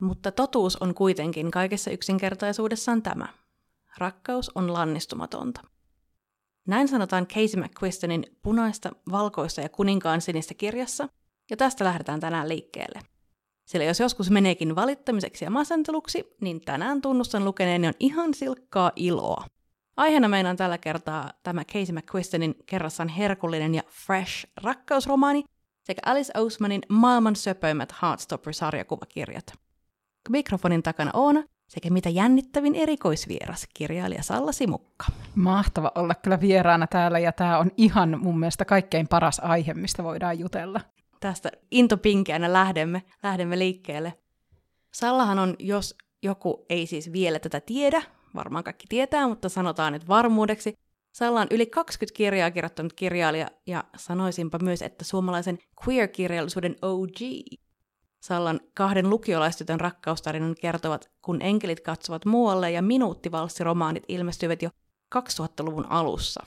Mutta totuus on kuitenkin kaikessa yksinkertaisuudessaan tämä. Rakkaus on lannistumatonta. Näin sanotaan Casey McQuistonin punaista, valkoista ja kuninkaan sinistä kirjassa, ja tästä lähdetään tänään liikkeelle. Sillä jos joskus meneekin valittamiseksi ja masenteluksi, niin tänään tunnustan lukeneeni on ihan silkkaa iloa. Aiheena meinaan tällä kertaa tämä Casey McQuistonin kerrassaan herkullinen ja fresh rakkausromaani sekä Alice Ousmanin maailman söpöimmät Heartstopper-sarjakuvakirjat. Mikrofonin takana Oona sekä mitä jännittävin erikoisvieras, kirjailija Salla Simukka. Mahtava olla kyllä vieraana täällä ja tämä on ihan mun mielestä kaikkein paras aihe, mistä voidaan jutella. Tästä intopinkeänä lähdemme, lähdemme liikkeelle. Sallahan on, jos joku ei siis vielä tätä tiedä, varmaan kaikki tietää, mutta sanotaan nyt varmuudeksi, Salla on yli 20 kirjaa kirjoittanut kirjailija ja sanoisinpa myös, että suomalaisen queer-kirjallisuuden OG. Sallan kahden lukiolaistytön rakkaustarinan kertovat, kun enkelit katsovat muualle ja minuuttivalssiromaanit ilmestyivät jo 2000-luvun alussa.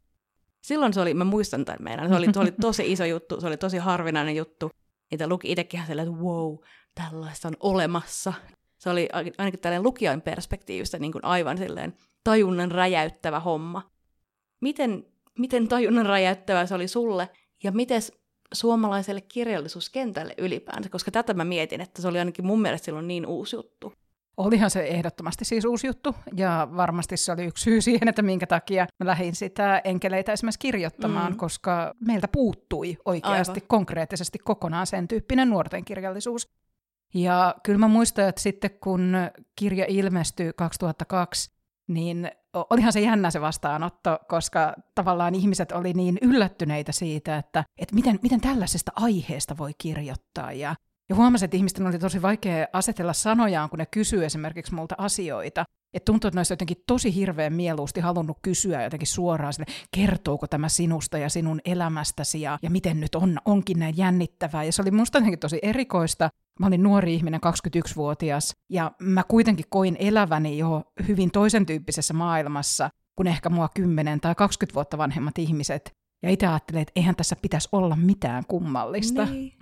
Silloin se oli, mä muistan tämän meidän, se oli, se oli tosi iso juttu, se oli tosi harvinainen juttu. Niitä luki itsekin ihan että wow, tällaista on olemassa. Se oli ainakin tällainen lukijan perspektiivistä niin kuin aivan silleen tajunnan räjäyttävä homma. Miten, miten tajunnan räjäyttävä se oli sulle, ja miten suomalaiselle kirjallisuuskentälle ylipäänsä, koska tätä mä mietin, että se oli ainakin mun mielestä silloin niin uusi juttu. Olihan se ehdottomasti siis uusi juttu, ja varmasti se oli yksi syy siihen, että minkä takia mä lähdin sitä enkeleitä esimerkiksi kirjoittamaan, mm. koska meiltä puuttui oikeasti Aivan. konkreettisesti kokonaan sen tyyppinen nuorten kirjallisuus. Ja kyllä mä muistan, että sitten kun kirja ilmestyi 2002, niin olihan se jännä se vastaanotto, koska tavallaan ihmiset oli niin yllättyneitä siitä, että, että miten, miten tällaisesta aiheesta voi kirjoittaa. Ja, ja huomasin, että ihmisten oli tosi vaikea asetella sanojaan, kun ne kysyy esimerkiksi multa asioita. Että tuntuu, että olisi jotenkin tosi hirveän mieluusti halunnut kysyä jotenkin suoraan sille, kertooko tämä sinusta ja sinun elämästäsi ja, ja miten nyt on, onkin näin jännittävää. Ja se oli musta jotenkin tosi erikoista. Mä olin nuori ihminen, 21-vuotias, ja mä kuitenkin koin eläväni jo hyvin toisen tyyppisessä maailmassa kuin ehkä mua 10 tai 20 vuotta vanhemmat ihmiset. Ja itse ajattelin, että eihän tässä pitäisi olla mitään kummallista. Niin.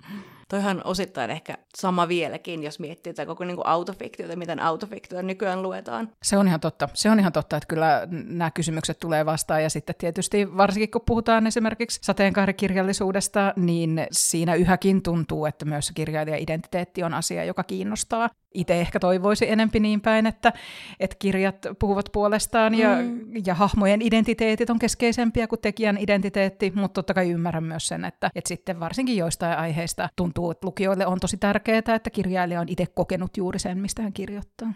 Toihan osittain ehkä sama vieläkin, jos miettii tätä koko niin autofiktiota, miten autofiktiota nykyään luetaan. Se on ihan totta. Se on ihan totta, että kyllä nämä kysymykset tulee vastaan. Ja sitten tietysti varsinkin kun puhutaan esimerkiksi sateenkaarikirjallisuudesta, niin siinä yhäkin tuntuu, että myös kirjailija-identiteetti on asia, joka kiinnostaa itse ehkä toivoisi enempi niin päin, että, että kirjat puhuvat puolestaan ja, mm. ja hahmojen identiteetit on keskeisempiä kuin tekijän identiteetti, mutta totta kai ymmärrän myös sen, että, että sitten varsinkin joistain aiheista tuntuu, että lukijoille on tosi tärkeää, että kirjailija on itse kokenut juuri sen, mistä hän kirjoittaa.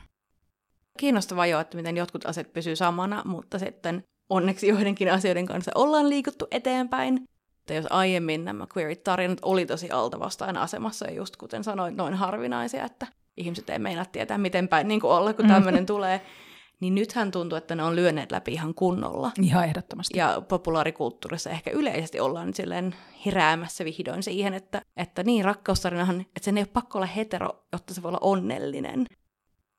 Kiinnostavaa jo, että miten jotkut asiat pysyy samana, mutta sitten onneksi joidenkin asioiden kanssa ollaan liikuttu eteenpäin. Että jos aiemmin nämä queer-tarinat oli tosi altavastaan asemassa, ja just kuten sanoin, noin harvinaisia, että ihmiset ei meinaa tietää, miten päin niin kuin olla, kun tämmöinen mm. tulee. Niin nythän tuntuu, että ne on lyöneet läpi ihan kunnolla. Ihan ehdottomasti. Ja populaarikulttuurissa ehkä yleisesti ollaan nyt silleen heräämässä vihdoin siihen, että, että niin rakkaustarinahan, että sen ei ole pakko olla hetero, jotta se voi olla onnellinen.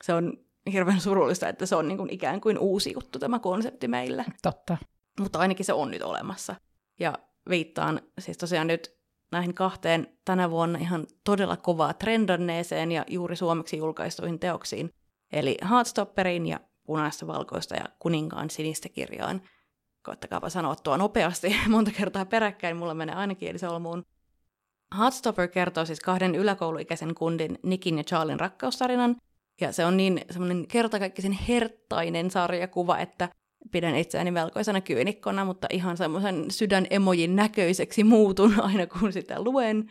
Se on hirveän surullista, että se on niin kuin ikään kuin uusi juttu tämä konsepti meillä. Totta. Mutta ainakin se on nyt olemassa. Ja viittaan siis tosiaan nyt näihin kahteen tänä vuonna ihan todella kovaa trendanneeseen ja juuri suomeksi julkaistuihin teoksiin, eli Heartstopperiin ja Punaista valkoista ja Kuninkaan sinistä kirjaan. Koittakaapa sanoa tuo nopeasti monta kertaa peräkkäin, mulla menee aina kielisolmuun. Heartstopper kertoo siis kahden yläkouluikäisen kundin Nikin ja Charlin rakkaustarinan, ja se on niin semmoinen kertakaikkisen herttainen sarjakuva, että pidän itseäni melkoisena kyynikkona, mutta ihan semmoisen sydänemojin näköiseksi muutun aina kun sitä luen.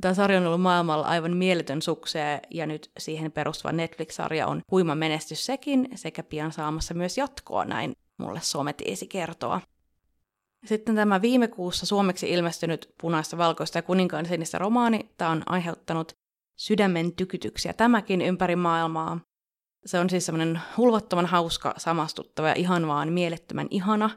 Tämä sarja on ollut maailmalla aivan mieletön suksee ja nyt siihen perustuva Netflix-sarja on huima menestys sekin sekä pian saamassa myös jatkoa, näin mulle sometiesi kertoa. Sitten tämä viime kuussa suomeksi ilmestynyt punaista, valkoista ja kuninkaan sinistä romaani, tämä on aiheuttanut sydämen tykytyksiä tämäkin ympäri maailmaa. Se on siis semmoinen hulvattoman hauska, samastuttava ja ihan vaan mielettömän ihana.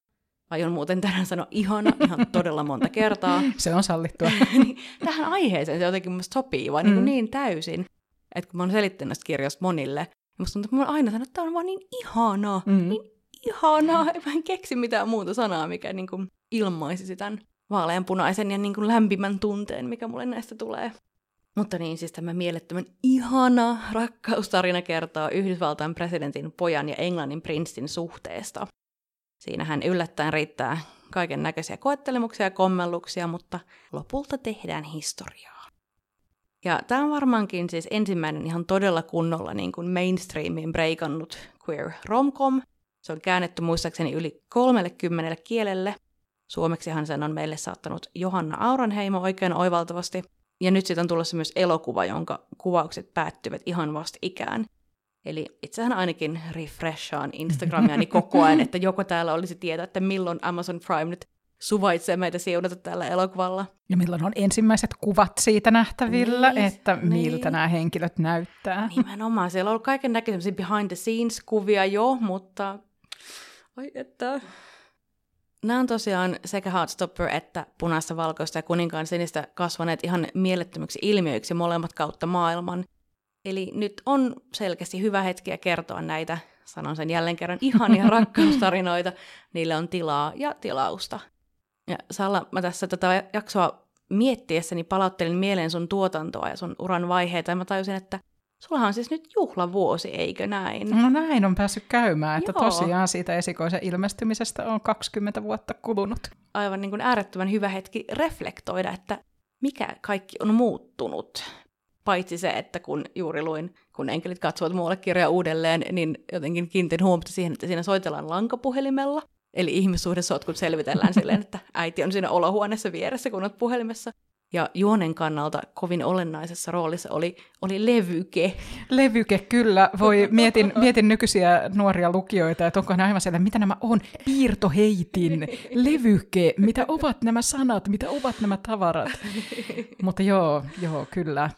Aion muuten tänään sanoa ihana ihan todella monta kertaa. Se on sallittua. Niin, tähän aiheeseen se jotenkin mun sopii vaan niin mm. niin, niin täysin. Että kun mä oon selittänyt näistä kirjoista monille, niin musta tuntuu, että mä aina sanonut, että tämä on vaan niin ihana, mm. niin ihana. Mä en keksi mitään muuta sanaa, mikä niin kuin ilmaisisi tämän vaaleanpunaisen ja niin kuin lämpimän tunteen, mikä mulle näistä tulee. Mutta niin, siis tämä mielettömän ihana rakkaustarina kertoo Yhdysvaltain presidentin pojan ja Englannin prinssin suhteesta. Siinä hän yllättäen riittää kaiken näköisiä koettelemuksia ja kommelluksia, mutta lopulta tehdään historiaa. Ja tämä on varmaankin siis ensimmäinen ihan todella kunnolla niin kuin mainstreamiin breikannut queer romcom. Se on käännetty muistaakseni yli 30 kielelle. Suomeksihan sen on meille saattanut Johanna Auranheimo oikein oivaltavasti. Ja nyt siitä on tulossa myös elokuva, jonka kuvaukset päättyvät ihan vasta ikään. Eli itsehän ainakin refreshaan Instagramiani koko ajan, että joko täällä olisi tieto, että milloin Amazon Prime nyt suvaitsee meitä siunata tällä elokuvalla. Ja milloin on ensimmäiset kuvat siitä nähtävillä, niin, että miltä niin. nämä henkilöt näyttää. Nimenomaan, siellä on ollut kaiken näköisiä behind the scenes kuvia jo, mutta ai että... Nämä on tosiaan sekä Heartstopper että punaista, valkoista ja kuninkaan sinistä kasvaneet ihan mielettömiksi ilmiöiksi molemmat kautta maailman. Eli nyt on selkeästi hyvä hetki kertoa näitä, sanon sen jälleen kerran, ihania rakkaustarinoita. Niille on tilaa ja tilausta. Ja Salla, mä tässä tätä jaksoa miettiessäni palauttelin mieleen sun tuotantoa ja sun uran vaiheita, ja mä tajusin, että sullahan on siis nyt juhlavuosi, eikö näin? No näin on päässyt käymään, että Joo. tosiaan siitä esikoisen ilmestymisestä on 20 vuotta kulunut. Aivan niin kuin äärettömän hyvä hetki reflektoida, että mikä kaikki on muuttunut. Paitsi se, että kun juuri luin, kun enkelit katsovat muualle kirjaa uudelleen, niin jotenkin kiinnitin huomiota siihen, että siinä soitellaan lankapuhelimella. Eli ihmissuhdesotkut selvitellään silleen, että äiti on siinä olohuoneessa vieressä, kun olet puhelimessa. Ja juonen kannalta kovin olennaisessa roolissa oli, oli levyke. Levyke, kyllä. Voi, mietin, mietin nykyisiä nuoria lukijoita, että onko ne aivan siellä, mitä nämä on. Piirtoheitin, levyke, mitä ovat nämä sanat, mitä ovat nämä tavarat. Mutta joo, joo, kyllä.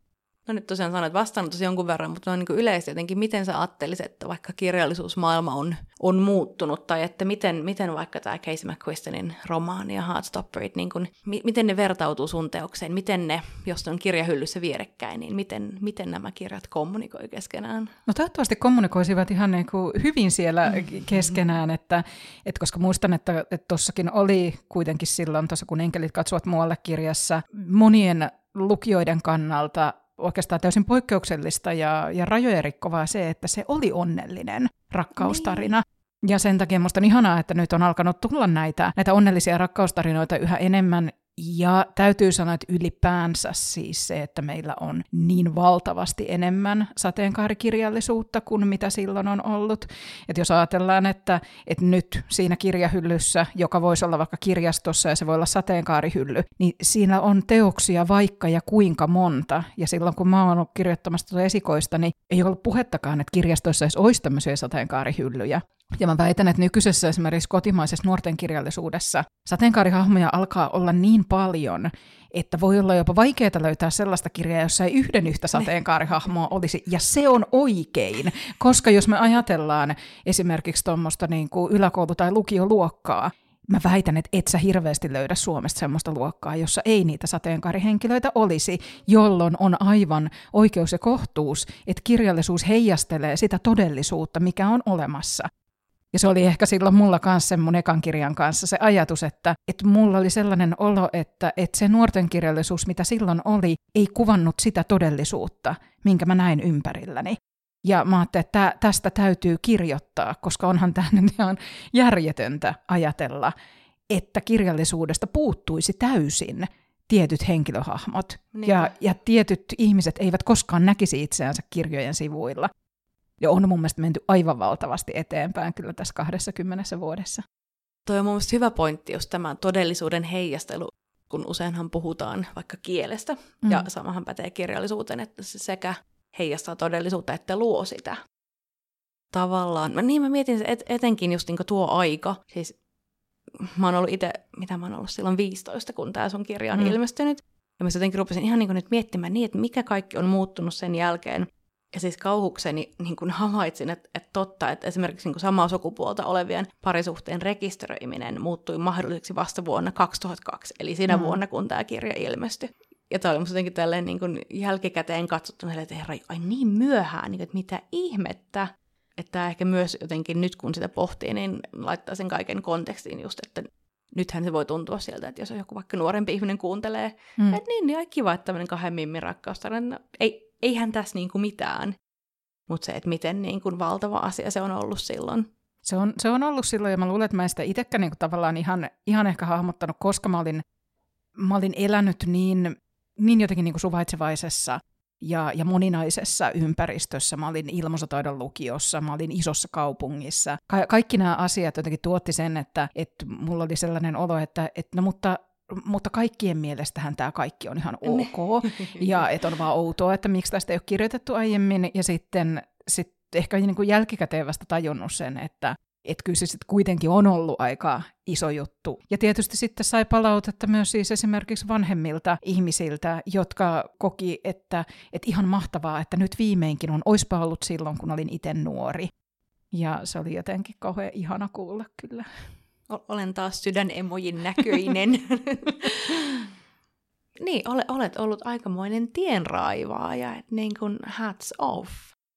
No nyt tosiaan sanoit vastaan tosi jonkun verran, mutta on niin yleisesti jotenkin, miten sä ajattelisit, että vaikka kirjallisuusmaailma on, on muuttunut, tai että miten, miten vaikka tämä Casey McQuistonin romaani ja Heartstopperit, niin kuin, mi- miten ne vertautuu sun teokseen, miten ne, jos ne on kirjahyllyssä vierekkäin, niin miten, miten nämä kirjat kommunikoi keskenään? No toivottavasti kommunikoisivat ihan niin kuin hyvin siellä mm-hmm. keskenään, että, että koska muistan, että tuossakin oli kuitenkin silloin, tuossa kun enkelit katsovat muualle kirjassa, monien lukijoiden kannalta oikeastaan täysin poikkeuksellista ja, ja rajoja rikkovaa se, että se oli onnellinen rakkaustarina. Niin. Ja sen takia minusta on ihanaa, että nyt on alkanut tulla näitä, näitä onnellisia rakkaustarinoita yhä enemmän ja täytyy sanoa, että ylipäänsä siis se, että meillä on niin valtavasti enemmän sateenkaarikirjallisuutta kuin mitä silloin on ollut. Että jos ajatellaan, että, että nyt siinä kirjahyllyssä, joka voisi olla vaikka kirjastossa ja se voi olla sateenkaarihylly, niin siinä on teoksia vaikka ja kuinka monta. Ja silloin kun mä oon ollut kirjoittamassa tuota esikoista, niin ei ollut puhettakaan, että kirjastoissa edes olisi tämmöisiä sateenkaarihyllyjä. Ja mä väitän, että nykyisessä esimerkiksi kotimaisessa nuorten kirjallisuudessa sateenkaarihahmoja alkaa olla niin paljon, että voi olla jopa vaikeaa löytää sellaista kirjaa, jossa ei yhden yhtä sateenkaarihahmoa olisi, ja se on oikein, koska jos me ajatellaan esimerkiksi tuommoista niin kuin yläkoulu- tai lukioluokkaa, mä väitän, että et sä hirveästi löydä Suomesta semmoista luokkaa, jossa ei niitä sateenkaarihenkilöitä olisi, jolloin on aivan oikeus ja kohtuus, että kirjallisuus heijastelee sitä todellisuutta, mikä on olemassa. Ja se oli ehkä silloin mulla kanssa mun ekan kirjan kanssa se ajatus, että, että mulla oli sellainen olo, että, että se nuorten kirjallisuus, mitä silloin oli, ei kuvannut sitä todellisuutta, minkä mä näin ympärilläni. Ja mä ajattelin, että tästä täytyy kirjoittaa, koska onhan tämä nyt ihan järjetöntä ajatella, että kirjallisuudesta puuttuisi täysin tietyt henkilöhahmot. Niin. Ja, ja tietyt ihmiset eivät koskaan näkisi itseänsä kirjojen sivuilla. Ja on mun mielestä menty aivan valtavasti eteenpäin kyllä tässä 20 vuodessa. Toi on mun mielestä hyvä pointti, jos tämä todellisuuden heijastelu, kun useinhan puhutaan vaikka kielestä, mm. ja samahan pätee kirjallisuuteen, että se sekä heijastaa todellisuutta että luo sitä. Tavallaan, mä, niin mä mietin et, etenkin just niin tuo aika, siis mä oon ollut itse, mitä mä oon ollut silloin 15, kun tämä sun kirja on mm. ilmestynyt, ja mä jotenkin rupesin ihan niin nyt miettimään niin, että mikä kaikki on muuttunut sen jälkeen, ja siis kauhukseni niin kuin havaitsin, että, että totta, että esimerkiksi niin kuin samaa sukupuolta olevien parisuhteen rekisteröiminen muuttui mahdolliseksi vasta vuonna 2002, eli siinä mm. vuonna, kun tämä kirja ilmestyi. Ja tämä oli musta jotenkin tälleen niin kuin jälkikäteen katsottuna, että herra, ai niin myöhään, niin kuin, että mitä ihmettä. Että ehkä myös jotenkin nyt, kun sitä pohtii, niin laittaa sen kaiken kontekstiin just, että nythän se voi tuntua sieltä, että jos joku vaikka nuorempi ihminen kuuntelee, mm. että niin, niin ai kiva, että tämmöinen kahden mimmin rakkaustarina, no, ei, eihän tässä niin kuin mitään. Mutta se, että miten niin kuin valtava asia se on ollut silloin. Se on, se on ollut silloin, ja mä luulen, että mä en sitä itsekään niin kuin tavallaan ihan, ihan ehkä hahmottanut, koska mä olin, mä olin elänyt niin, niin jotenkin niin kuin suvaitsevaisessa ja, ja moninaisessa ympäristössä. Mä olin ilmaisataidon lukiossa, mä olin isossa kaupungissa. Ka- kaikki nämä asiat jotenkin tuotti sen, että, että mulla oli sellainen olo, että, että no mutta mutta kaikkien mielestähän tämä kaikki on ihan ok. ja että on vaan outoa, että miksi tästä ei ole kirjoitettu aiemmin. Ja sitten sit ehkä niin kuin jälkikäteen vasta tajunnut sen, että et kyllä se sitten kuitenkin on ollut aika iso juttu. Ja tietysti sitten sai palautetta myös siis esimerkiksi vanhemmilta ihmisiltä, jotka koki, että, että ihan mahtavaa, että nyt viimeinkin on, oispa ollut silloin, kun olin itse nuori. Ja se oli jotenkin kauhean ihana kuulla kyllä. Olen taas sydänemojin näköinen. niin, olet ollut aikamoinen tienraivaaja, että niin kuin hats off.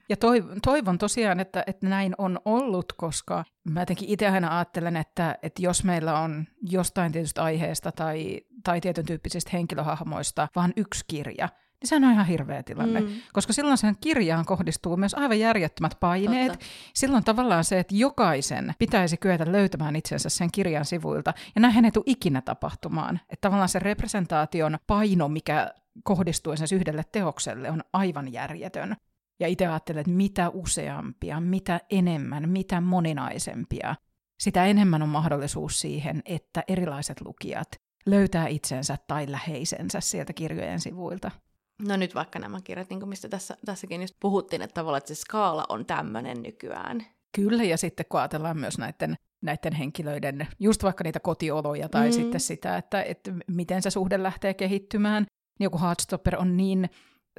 Ja toivon tosiaan, että, että näin on ollut, koska mä jotenkin itse aina ajattelen, että, että jos meillä on jostain tietystä aiheesta tai, tai tietyn tyyppisistä henkilöhahmoista vaan yksi kirja, niin sehän on ihan hirveä tilanne. Mm. Koska silloin sen kirjaan kohdistuu myös aivan järjettömät paineet. Totta. Silloin tavallaan se, että jokaisen pitäisi kyetä löytämään itsensä sen kirjan sivuilta, ja näin ei tule ikinä tapahtumaan. Että tavallaan se representaation paino, mikä kohdistuu sen yhdelle teokselle, on aivan järjetön. Ja itse ajattelen, että mitä useampia, mitä enemmän, mitä moninaisempia, sitä enemmän on mahdollisuus siihen, että erilaiset lukijat löytää itsensä tai läheisensä sieltä kirjojen sivuilta. No nyt vaikka nämä kirjat, niin kuin mistä tässä, tässäkin just puhuttiin, että tavallaan että se skaala on tämmöinen nykyään. Kyllä, ja sitten kun ajatellaan myös näiden, näiden henkilöiden, just vaikka niitä kotioloja tai mm. sitten sitä, että, että miten se suhde lähtee kehittymään, niin joku Heartstopper on niin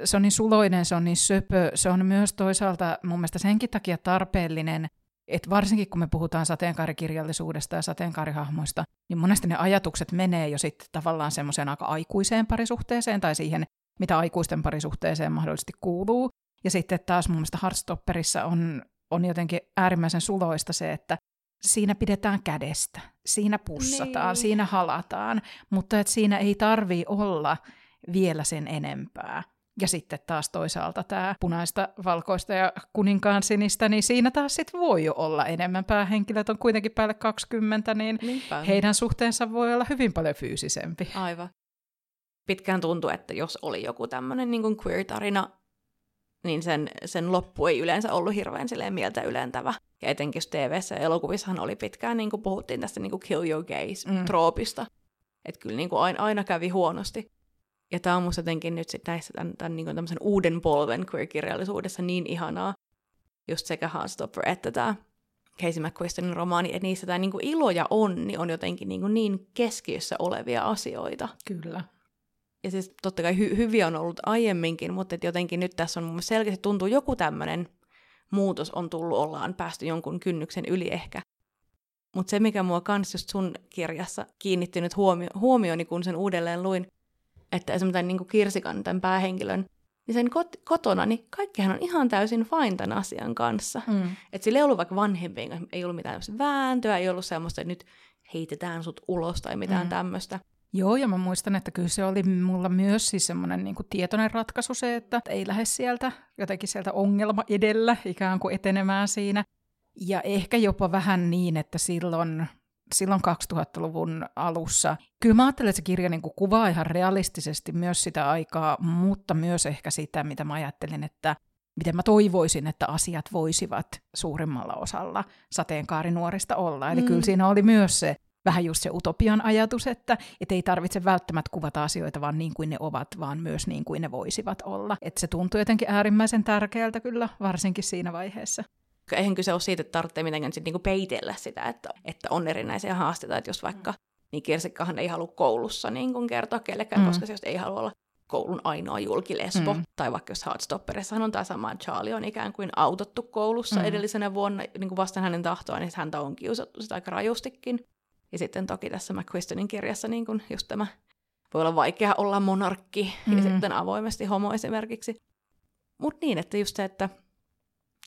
se on niin suloinen, se on niin söpö, se on myös toisaalta mun mielestä senkin takia tarpeellinen, että varsinkin kun me puhutaan sateenkaarikirjallisuudesta ja sateenkaarihahmoista, niin monesti ne ajatukset menee jo sitten tavallaan semmoiseen aika aikuiseen parisuhteeseen tai siihen, mitä aikuisten parisuhteeseen mahdollisesti kuuluu. Ja sitten taas mun mielestä Heartstopperissa on, on jotenkin äärimmäisen suloista se, että siinä pidetään kädestä, siinä pussataan, niin. siinä halataan, mutta että siinä ei tarvii olla vielä sen enempää. Ja sitten taas toisaalta tämä punaista, valkoista ja kuninkaan sinistä, niin siinä taas sit voi jo olla enemmän päähenkilöt, on kuitenkin päälle 20, niin Niinpä. heidän suhteensa voi olla hyvin paljon fyysisempi. Aivan. Pitkään tuntui, että jos oli joku tämmöinen niin queer-tarina, niin sen, sen loppu ei yleensä ollut hirveän silleen mieltä ylentävä. Ja etenkin tv ja elokuvissahan oli pitkään, niin kuin puhuttiin tästä niin kuin kill your gays-troopista. Mm. Että kyllä niin kuin aina, aina kävi huonosti. Ja tämä on musta jotenkin nyt sit näissä tämän, tämän niin tämmöisen uuden polven queer-kirjallisuudessa niin ihanaa, just sekä Heartstopper että tämä Casey McQuistonin romaani, että niissä tämä niin ilo ja onni on jotenkin niin, niin keskiössä olevia asioita. Kyllä. Ja siis totta kai hy- hyviä on ollut aiemminkin, mutta et jotenkin nyt tässä on mun selkeästi tuntuu joku tämmöinen muutos on tullut, ollaan päästy jonkun kynnyksen yli ehkä. Mutta se, mikä mua kans just sun kirjassa kiinnitti nyt huomio- huomioni, kun sen uudelleen luin, että esimerkiksi tämän niin kuin Kirsikan, tämän päähenkilön, niin sen kot- kotona, niin kaikkihan on ihan täysin fine tämän asian kanssa. Mm. Että sillä ei ollut vaikka vanhempien ei ollut mitään vääntöä, ei ollut semmoista, että nyt heitetään sut ulos tai mitään mm. tämmöistä. Joo, ja mä muistan, että kyllä se oli mulla myös siis semmoinen niin tietoinen ratkaisu se, että ei lähde sieltä jotenkin sieltä ongelma edellä ikään kuin etenemään siinä. Ja ehkä jopa vähän niin, että silloin silloin 2000-luvun alussa. Kyllä mä ajattelen, että se kirja niin kuvaa ihan realistisesti myös sitä aikaa, mutta myös ehkä sitä, mitä mä ajattelin, että miten mä toivoisin, että asiat voisivat suurimmalla osalla sateenkaarinuorista olla. Eli mm. kyllä siinä oli myös se vähän just se utopian ajatus, että et ei tarvitse välttämättä kuvata asioita vaan niin kuin ne ovat, vaan myös niin kuin ne voisivat olla. Että se tuntuu jotenkin äärimmäisen tärkeältä kyllä, varsinkin siinä vaiheessa eihän kyse ole siitä, että tarvitsee mitenkään sit niinku peitellä sitä, että, että on erinäisiä haasteita, että jos vaikka, niin Kirsikkahan ei halua koulussa niin kun kertoa kellekään, mm. koska se ei halua olla koulun ainoa julkilesbo. Mm. Tai vaikka jos Heartstopperissa on tämä sama, että Charlie on ikään kuin autottu koulussa mm. edellisenä vuonna niin kuin vastaan hänen tahtoaan, niin häntä on kiusattu sitä aika rajustikin. Ja sitten toki tässä McQuistonin kirjassa niin kuin just tämä voi olla vaikea olla monarkki mm. ja sitten avoimesti homo esimerkiksi. Mutta niin, että just se, että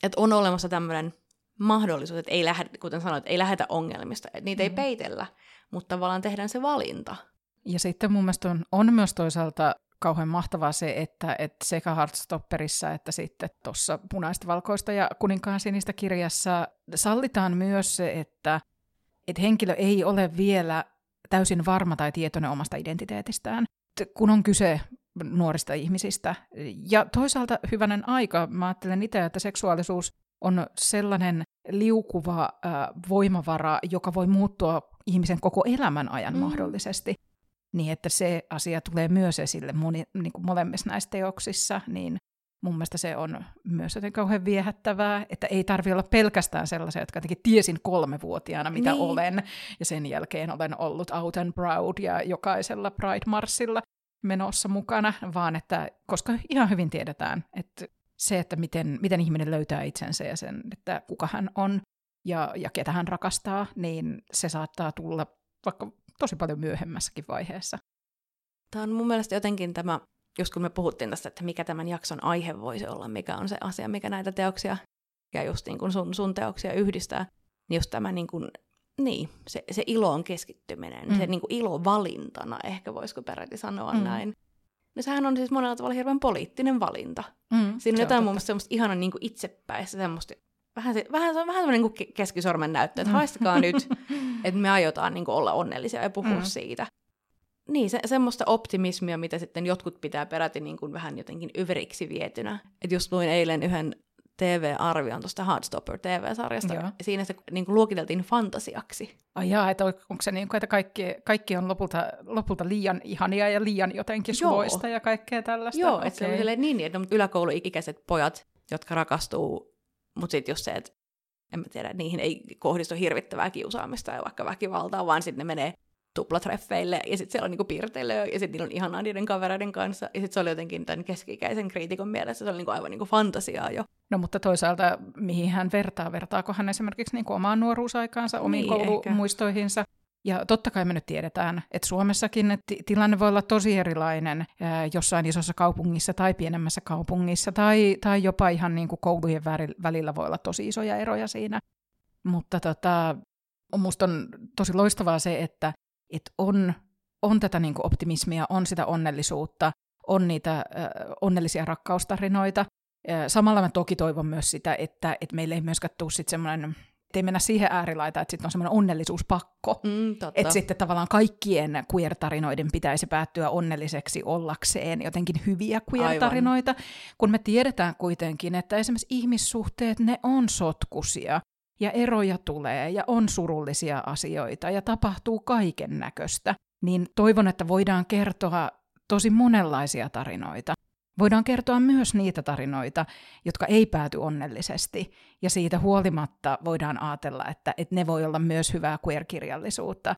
että on olemassa tämmöinen mahdollisuus, että ei lähde, kuten sanoit, ei lähetä ongelmista, että niitä mm. ei peitellä, mutta tavallaan tehdään se valinta. Ja sitten mun mielestä on, on myös toisaalta kauhean mahtavaa se, että, että sekä Heartstopperissa että sitten tuossa punaista, valkoista ja kuninkaan sinistä kirjassa sallitaan myös se, että, että henkilö ei ole vielä täysin varma tai tietoinen omasta identiteetistään, kun on kyse nuorista ihmisistä. Ja toisaalta hyvänen aika, mä ajattelen itse, että seksuaalisuus on sellainen liukuva äh, voimavara, joka voi muuttua ihmisen koko elämän ajan mm. mahdollisesti. Niin että se asia tulee myös esille moni, niin kuin molemmissa näissä teoksissa, niin mun mielestä se on myös jotenkin kauhean viehättävää, että ei tarvi olla pelkästään sellaisia, jotka jotenkin tiesin kolmevuotiaana, mitä niin. olen, ja sen jälkeen olen ollut out and proud ja jokaisella Pride-marssilla menossa mukana, vaan että, koska ihan hyvin tiedetään, että se, että miten, miten ihminen löytää itsensä ja sen, että kuka hän on ja, ja ketä hän rakastaa, niin se saattaa tulla vaikka tosi paljon myöhemmässäkin vaiheessa. Tämä on mun mielestä jotenkin tämä, just kun me puhuttiin tästä, että mikä tämän jakson aihe voisi olla, mikä on se asia, mikä näitä teoksia ja just niin kuin sun, sun teoksia yhdistää, niin just tämä niin kuin, niin, se, se ilon keskittyminen, mm. se niin kuin ilo valintana, ehkä voisiko peräti sanoa mm. näin. No sehän on siis monella tavalla hirveän poliittinen valinta. Mm, Siinä on jotain on mun mielestä semmoista ihanan niin kuin itsepäistä semmoista, vähän, se, vähän, se on vähän semmoinen niin keskisormen näyttö, että mm. haistakaa nyt, että me aiotaan niin kuin olla onnellisia ja puhua mm. siitä. Niin, se, semmoista optimismia, mitä sitten jotkut pitää peräti niin kuin vähän jotenkin yveriksi vietynä. Että just luin eilen yhden TV-arvion tuosta Hardstopper TV-sarjasta. Joo. Siinä se niin kuin, luokiteltiin fantasiaksi. Ai jaa, että onko se niin kuin, että kaikki, kaikki on lopulta, lopulta liian ihania ja liian jotenkin suloista ja kaikkea tällaista? Joo, okay. että se on niin, että yläkouluikäiset pojat, jotka rakastuu, mutta sitten just se, että en mä tiedä, niihin ei kohdistu hirvittävää kiusaamista ja vaikka väkivaltaa, vaan sitten ne menee tuplatreffeille, ja sitten siellä on niinku piirteille, ja sitten niillä on ihanaa niiden kavereiden kanssa, ja sitten se oli jotenkin tämän keski-ikäisen kriitikon mielessä, se oli niinku aivan niinku fantasiaa jo. No mutta toisaalta, mihin hän vertaa? Vertaako hän esimerkiksi niinku omaan nuoruusaikaansa, omiin niin, koulumuistoihinsa? Ehkä. Ja totta kai me nyt tiedetään, että Suomessakin että tilanne voi olla tosi erilainen jossain isossa kaupungissa tai pienemmässä kaupungissa, tai, tai jopa ihan niin kuin koulujen välillä voi olla tosi isoja eroja siinä. Mutta tota, musta on tosi loistavaa se, että että on, on tätä niin kuin optimismia, on sitä onnellisuutta, on niitä äh, onnellisia rakkaustarinoita. Ja samalla mä toki toivon myös sitä, että, että meille ei myöskään tule sitten semmoinen, ei mennä siihen äärilaitaan, että sitten on semmoinen onnellisuuspakko. Mm, että sitten tavallaan kaikkien queer-tarinoiden pitäisi päättyä onnelliseksi ollakseen jotenkin hyviä queer-tarinoita, Aivan. kun me tiedetään kuitenkin, että esimerkiksi ihmissuhteet, ne on sotkusia ja eroja tulee ja on surullisia asioita ja tapahtuu kaiken näköistä, niin toivon, että voidaan kertoa tosi monenlaisia tarinoita. Voidaan kertoa myös niitä tarinoita, jotka ei pääty onnellisesti, ja siitä huolimatta voidaan ajatella, että, että ne voi olla myös hyvää queer-kirjallisuutta.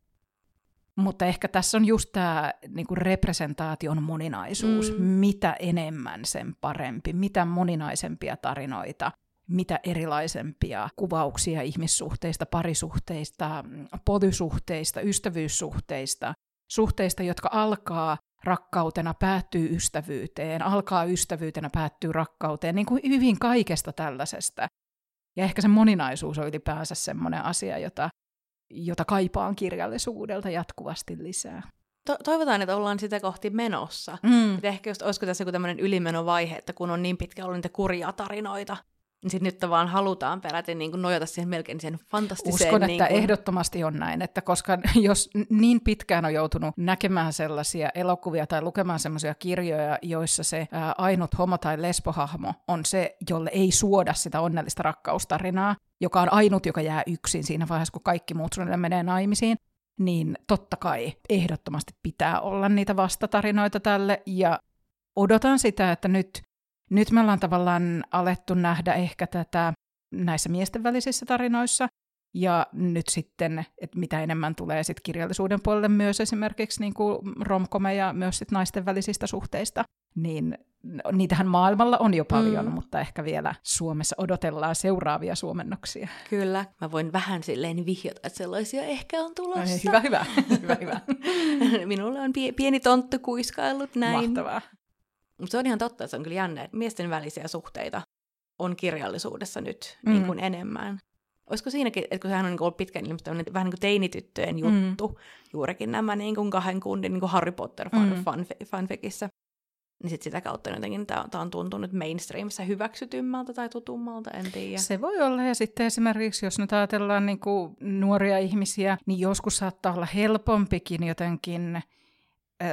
Mutta ehkä tässä on just tämä niinku representaation moninaisuus. Mm. Mitä enemmän, sen parempi. Mitä moninaisempia tarinoita, mitä erilaisempia kuvauksia ihmissuhteista, parisuhteista, polysuhteista, ystävyyssuhteista, suhteista, jotka alkaa rakkautena, päättyy ystävyyteen, alkaa ystävyytenä, päättyy rakkauteen, niin kuin hyvin kaikesta tällaisesta. Ja ehkä se moninaisuus on ylipäänsä semmoinen asia, jota, jota kaipaan kirjallisuudelta jatkuvasti lisää. To- toivotaan, että ollaan sitä kohti menossa. Mm. Et ehkä just, olisiko tässä joku tämmöinen ylimenovaihe, että kun on niin pitkä ollut niitä kurjia tarinoita, niin sitten nyt vaan halutaan peräti niin kuin nojata siihen melkein siihen fantastiseen. Uskon, niin että kuin... ehdottomasti on näin, että koska jos niin pitkään on joutunut näkemään sellaisia elokuvia tai lukemaan sellaisia kirjoja, joissa se ää, ainut homo- tai lesbohahmo on se, jolle ei suoda sitä onnellista rakkaustarinaa, joka on ainut, joka jää yksin siinä vaiheessa, kun kaikki muut suunnilleen menee naimisiin, niin totta kai ehdottomasti pitää olla niitä vastatarinoita tälle, ja odotan sitä, että nyt nyt me ollaan tavallaan alettu nähdä ehkä tätä näissä miesten välisissä tarinoissa, ja nyt sitten, että mitä enemmän tulee sit kirjallisuuden puolelle myös esimerkiksi niin kuin romkomeja myös sit naisten välisistä suhteista, niin niitähän maailmalla on jo paljon, mm. mutta ehkä vielä Suomessa odotellaan seuraavia suomennoksia. Kyllä, mä voin vähän silleen vihjata, että sellaisia ehkä on tulossa. Hyvä, hyvä. hyvä, hyvä. Minulle on pieni tonttu kuiskaillut näin. Mahtavaa. Mutta se on ihan totta, että se on kyllä jännä, että miesten välisiä suhteita on kirjallisuudessa nyt mm. niin kuin enemmän. Olisiko siinäkin, että kun sehän on niin ollut pitkään ilmeisesti vähän niin kuin teinityttöjen juttu, mm. juurikin nämä niin kuin kahden kundin niin kuin Harry Potter fan, mm. fan, fanficissa, niin sit sitä kautta jotenkin tämä on tuntunut mainstreamissa hyväksytymmältä tai tutummalta, en tiedä. Se voi olla, ja sitten esimerkiksi jos nyt ajatellaan niin kuin nuoria ihmisiä, niin joskus saattaa olla helpompikin jotenkin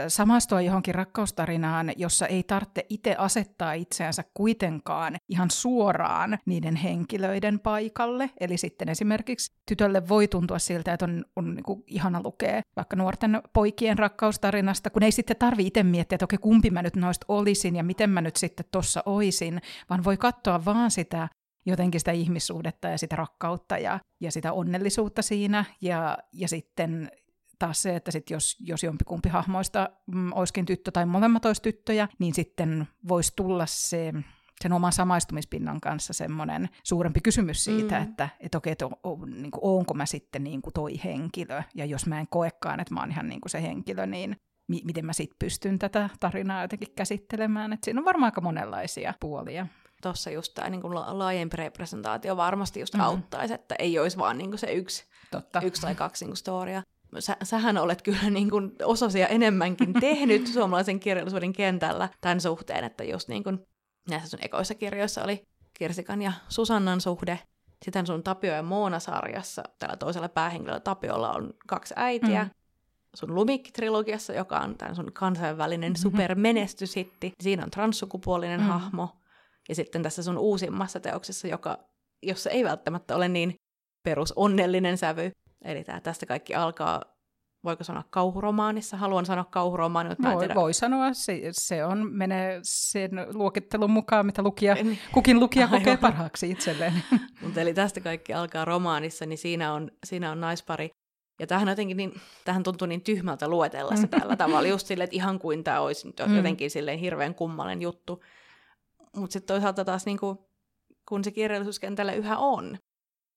samastua johonkin rakkaustarinaan, jossa ei tarvitse itse asettaa itseänsä kuitenkaan ihan suoraan niiden henkilöiden paikalle. Eli sitten esimerkiksi tytölle voi tuntua siltä, että on, on niin kuin ihana lukea vaikka nuorten poikien rakkaustarinasta, kun ei sitten tarvi itse miettiä, että okei, kumpi mä nyt noista olisin ja miten mä nyt sitten tossa oisin, vaan voi katsoa vaan sitä jotenkin sitä ihmissuhdetta ja sitä rakkautta ja, ja sitä onnellisuutta siinä, ja, ja sitten taas se, että sit jos, jos jompikumpi hahmoista mm, olisikin tyttö tai molemmat olisi tyttöjä, niin sitten voisi tulla se sen oman samaistumispinnan kanssa semmoinen suurempi kysymys siitä, mm. että et okei, että on, niin kuin, onko mä sitten niin kuin toi henkilö, ja jos mä en koekaan, että mä oon ihan niin kuin se henkilö, niin mi- miten mä sitten pystyn tätä tarinaa jotenkin käsittelemään. Et siinä on varmaan aika monenlaisia puolia. Tuossa just tämä niin laajempi representaatio varmasti just mm. auttaisi, että ei olisi vaan niin se yksi, Totta. yksi tai kaksi niin storia sä, sähän olet kyllä niin kuin osasia enemmänkin tehnyt suomalaisen kirjallisuuden kentällä tämän suhteen, että just niin kuin näissä sun ekoissa kirjoissa oli Kirsikan ja Susannan suhde. Sitten sun Tapio ja Moona-sarjassa, tällä toisella päähenkilöllä Tapiolla on kaksi äitiä. Mm. Sun Lumikki-trilogiassa, joka on tämän sun kansainvälinen mm-hmm. supermenestyshitti, siinä on transsukupuolinen mm. hahmo. Ja sitten tässä sun uusimmassa teoksessa, joka, jossa ei välttämättä ole niin perusonnellinen sävy, Eli tästä kaikki alkaa, voiko sanoa kauhuromaanissa? Haluan sanoa kauhuromaani, mutta voi, tiedä. voi sanoa, se, se on, menee sen luokittelun mukaan, mitä lukija, niin. kukin lukija Aivan. kokee parhaaksi itselleen. mutta eli tästä kaikki alkaa romaanissa, niin siinä on, siinä on naispari. Ja tähän, jotenkin niin, tähän tuntuu niin tyhmältä luetella se tällä tavalla, just silleen, että ihan kuin tämä olisi nyt mm. jotenkin silleen hirveän kummallinen juttu. Mutta sitten toisaalta taas, niin kuin, kun se kirjallisuuskentällä yhä on,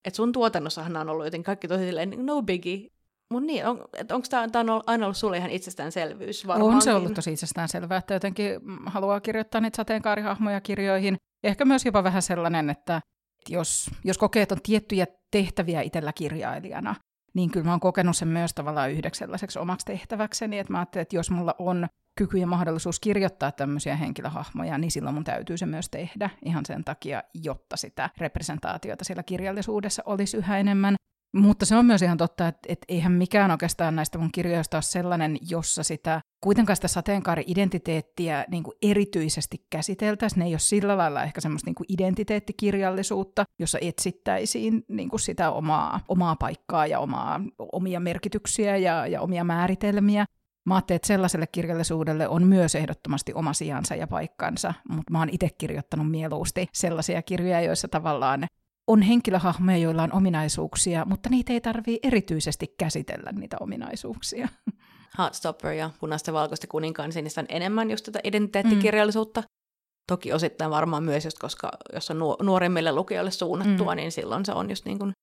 että sun tuotannossahan on ollut jotenkin kaikki tosi silleen, no biggie. Mutta niin, on, onko tämä aina ollut sulle ihan itsestäänselvyys? Varmaankin. On se ollut tosi itsestäänselvää, että jotenkin haluaa kirjoittaa niitä sateenkaarihahmoja kirjoihin. Ehkä myös jopa vähän sellainen, että jos, jos kokee, että on tiettyjä tehtäviä itsellä kirjailijana, niin kyllä mä oon kokenut sen myös tavallaan yhdeksi sellaiseksi omaksi tehtäväkseni, että mä ajattelin, että jos mulla on kyky ja mahdollisuus kirjoittaa tämmöisiä henkilöhahmoja, niin silloin mun täytyy se myös tehdä ihan sen takia, jotta sitä representaatiota siellä kirjallisuudessa olisi yhä enemmän. Mutta se on myös ihan totta, että, että eihän mikään oikeastaan näistä mun kirjoista ole sellainen, jossa sitä kuitenkaan sitä sateenkaari-identiteettiä niin kuin erityisesti käsiteltäisiin. Ne ei ole sillä lailla ehkä semmoista niin kuin identiteettikirjallisuutta, jossa etsittäisiin niin kuin sitä omaa, omaa paikkaa ja omaa, omia merkityksiä ja, ja omia määritelmiä. Mä ajattelin, että sellaiselle kirjallisuudelle on myös ehdottomasti oma sijansa ja paikkansa, mutta mä oon itse kirjoittanut mieluusti sellaisia kirjoja, joissa tavallaan on henkilöhahmoja, joilla on ominaisuuksia, mutta niitä ei tarvii erityisesti käsitellä niitä ominaisuuksia. Heartstopper ja punaista valkoista kuninkaan, niin on enemmän just tätä identiteettikirjallisuutta. Mm. Toki osittain varmaan myös, just koska jos on nuoremmille lukijoille suunnattua, mm. niin silloin se on just niin kuin,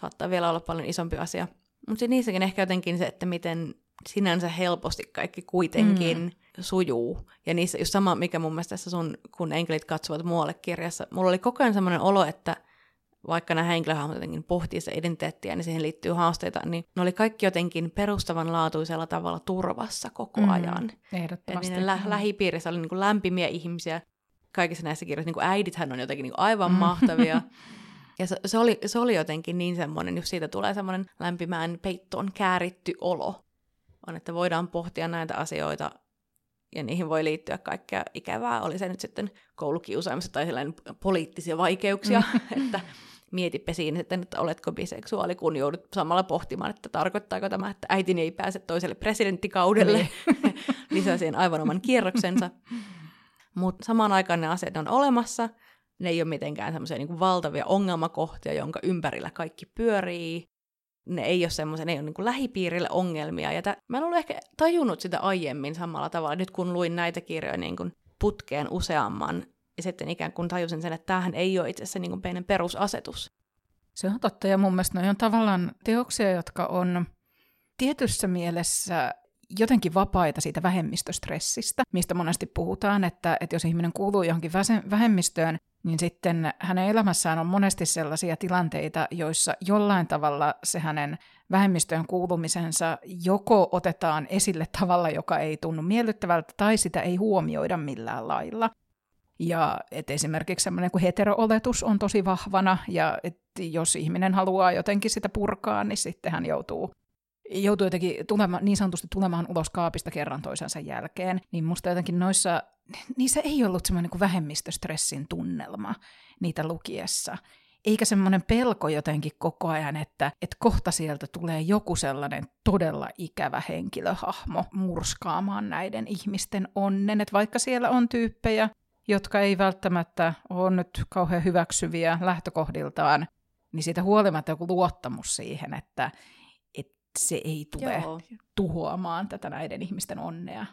saattaa vielä olla paljon isompi asia. Mutta niissäkin ehkä jotenkin se, että miten sinänsä helposti kaikki kuitenkin mm. sujuu. Ja niissä just sama, mikä mun mielestä tässä sun, kun enkelit katsovat muualle kirjassa, mulla oli koko ajan semmoinen olo, että vaikka nämä henkilöhahmot jotenkin pohtii sitä identiteettiä, niin siihen liittyy haasteita, niin ne oli kaikki jotenkin perustavanlaatuisella tavalla turvassa koko mm, ajan. Ehdottomasti. Eli lä- lähipiirissä oli niin kuin lämpimiä ihmisiä. Kaikissa näissä kirjoissa niin kuin äidithän on jotenkin niin kuin aivan mm. mahtavia. Ja se, se, oli, se oli jotenkin niin semmoinen, jos siitä tulee semmoinen lämpimään peittoon kääritty olo, on, että voidaan pohtia näitä asioita ja niihin voi liittyä kaikkea ikävää, oli se nyt sitten koulukiusaamista tai sellainen poliittisia vaikeuksia, mm. että mietipä siinä sitten, että oletko biseksuaali, kun joudut samalla pohtimaan, että tarkoittaako tämä, että äitini ei pääse toiselle presidenttikaudelle. Niin. Lisää siihen aivan oman kierroksensa. Mutta samaan aikaan ne asiat on olemassa, ne ei ole mitenkään semmoisia niin valtavia ongelmakohtia, jonka ympärillä kaikki pyörii. Ne ei ole semmoisia, ne ei ole niin lähipiirille ongelmia. Ja t- mä en ollut ehkä tajunnut sitä aiemmin samalla tavalla, nyt kun luin näitä kirjoja niin kuin putkeen useamman ja sitten ikään kuin tajusin sen, että tämähän ei ole itse asiassa niin kuin meidän perusasetus. Se on totta, ja mun mielestä ne on tavallaan teoksia, jotka on tietyssä mielessä jotenkin vapaita siitä vähemmistöstressistä, mistä monesti puhutaan, että, että jos ihminen kuuluu johonkin vähemmistöön, niin sitten hänen elämässään on monesti sellaisia tilanteita, joissa jollain tavalla se hänen vähemmistöön kuulumisensa joko otetaan esille tavalla, joka ei tunnu miellyttävältä, tai sitä ei huomioida millään lailla. Ja et esimerkiksi semmoinen kuin hetero-oletus on tosi vahvana, ja et jos ihminen haluaa jotenkin sitä purkaa, niin sitten hän joutuu joutuu jotenkin tulema, niin sanotusti tulemaan ulos kaapista kerran toisensa jälkeen, niin musta jotenkin noissa, niissä ei ollut semmoinen niin vähemmistöstressin tunnelma niitä lukiessa. Eikä semmoinen pelko jotenkin koko ajan, että, että kohta sieltä tulee joku sellainen todella ikävä henkilöhahmo murskaamaan näiden ihmisten onnen. Että vaikka siellä on tyyppejä, jotka ei välttämättä ole nyt kauhean hyväksyviä lähtökohdiltaan, niin siitä huolimatta joku luottamus siihen, että, se ei tule Joo. tuhoamaan tätä näiden ihmisten onnea.